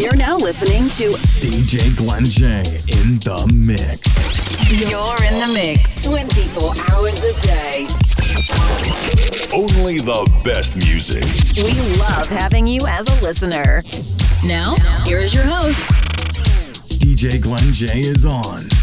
You're now listening to DJ Glen J in the mix. You're in the mix 24 hours a day. Only the best music. We love having you as a listener. Now, here is your host, DJ Glen J is on.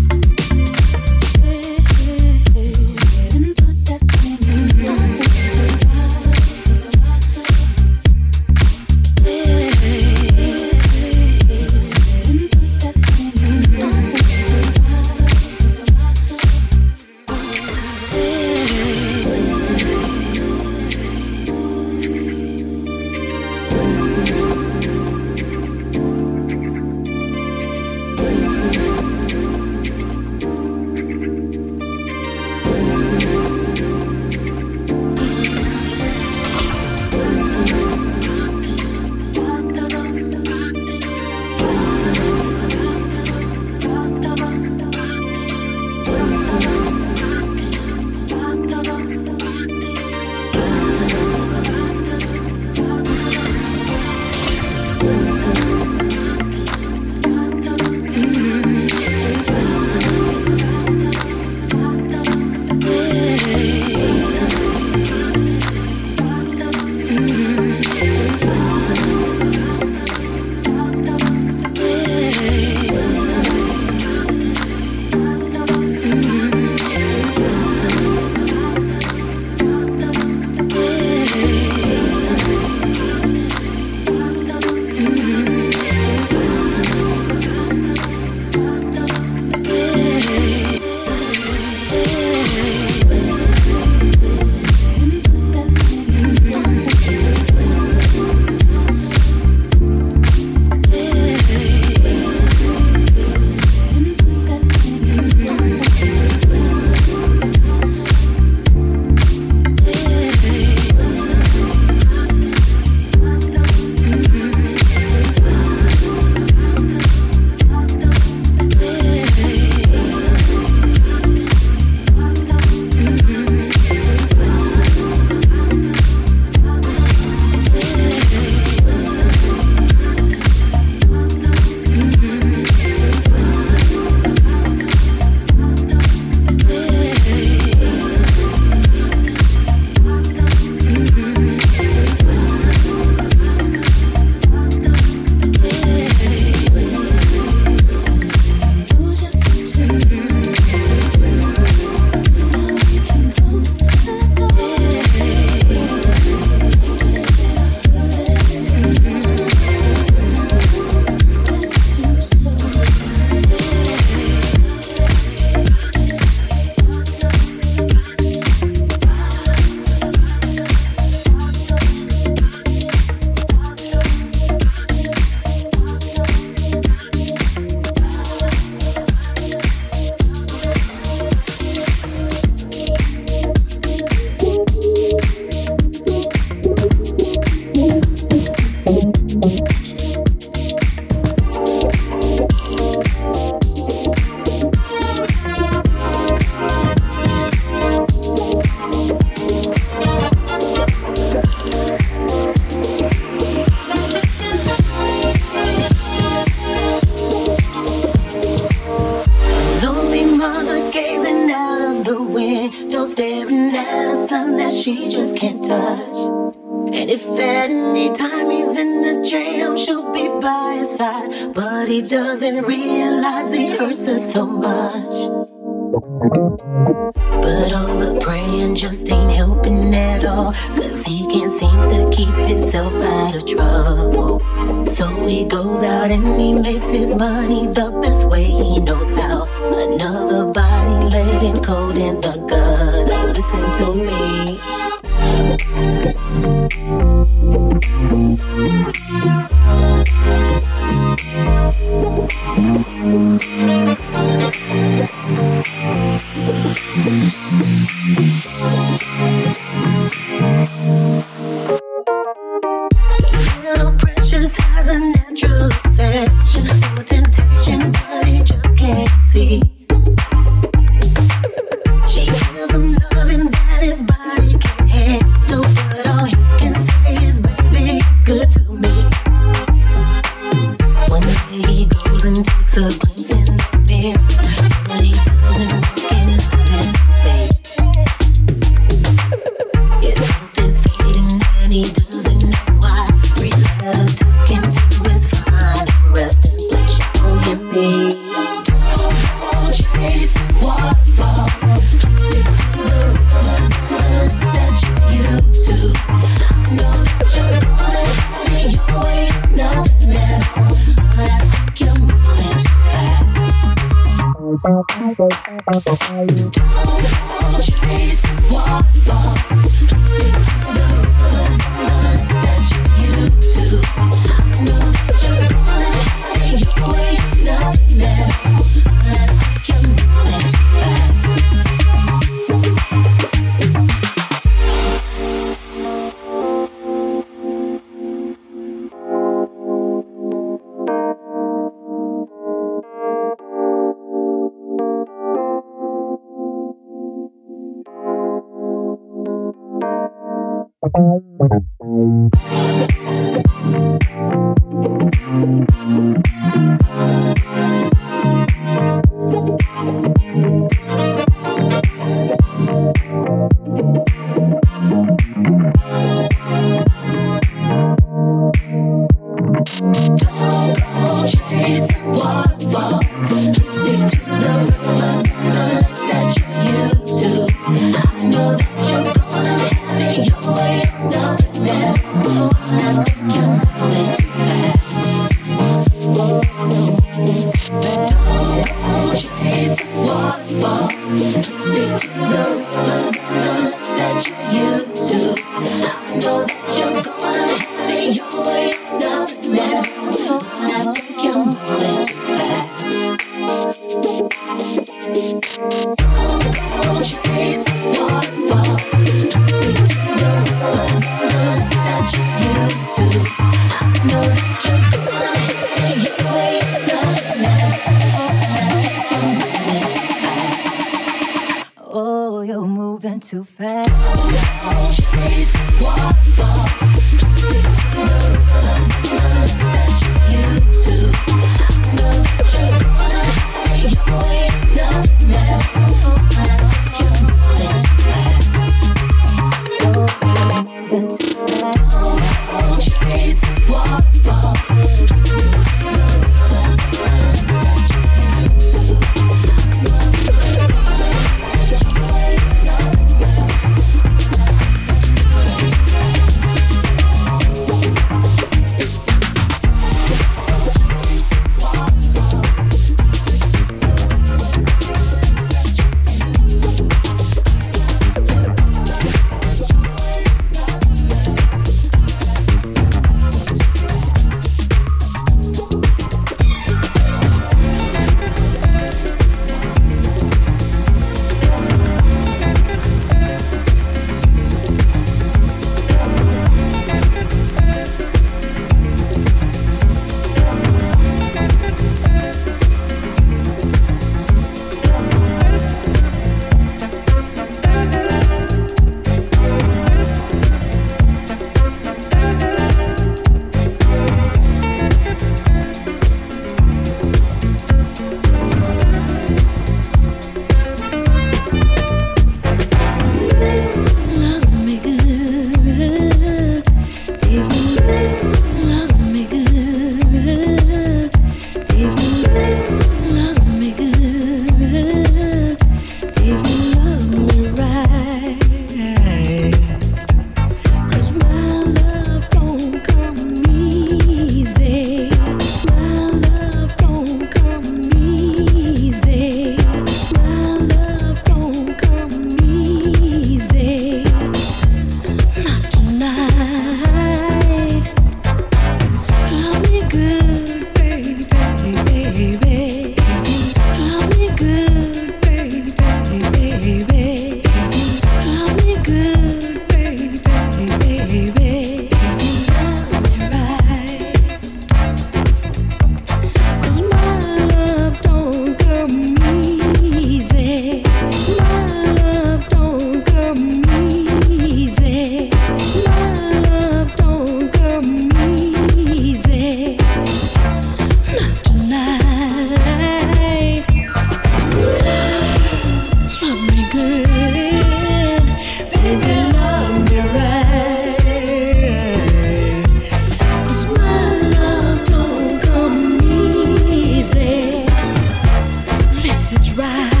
try.